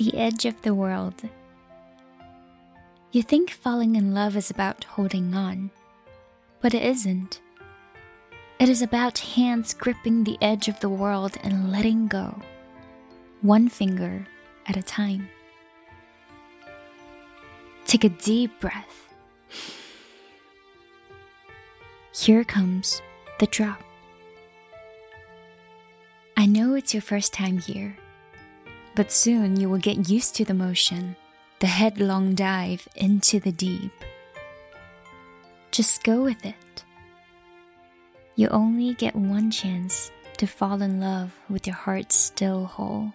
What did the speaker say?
the edge of the world. You think falling in love is about holding on, but it isn't. It is about hands gripping the edge of the world and letting go, one finger at a time. Take a deep breath. Here comes the drop. I know it's your first time here, but soon you will get used to the motion, the headlong dive into the deep. Just go with it. You only get one chance to fall in love with your heart still whole.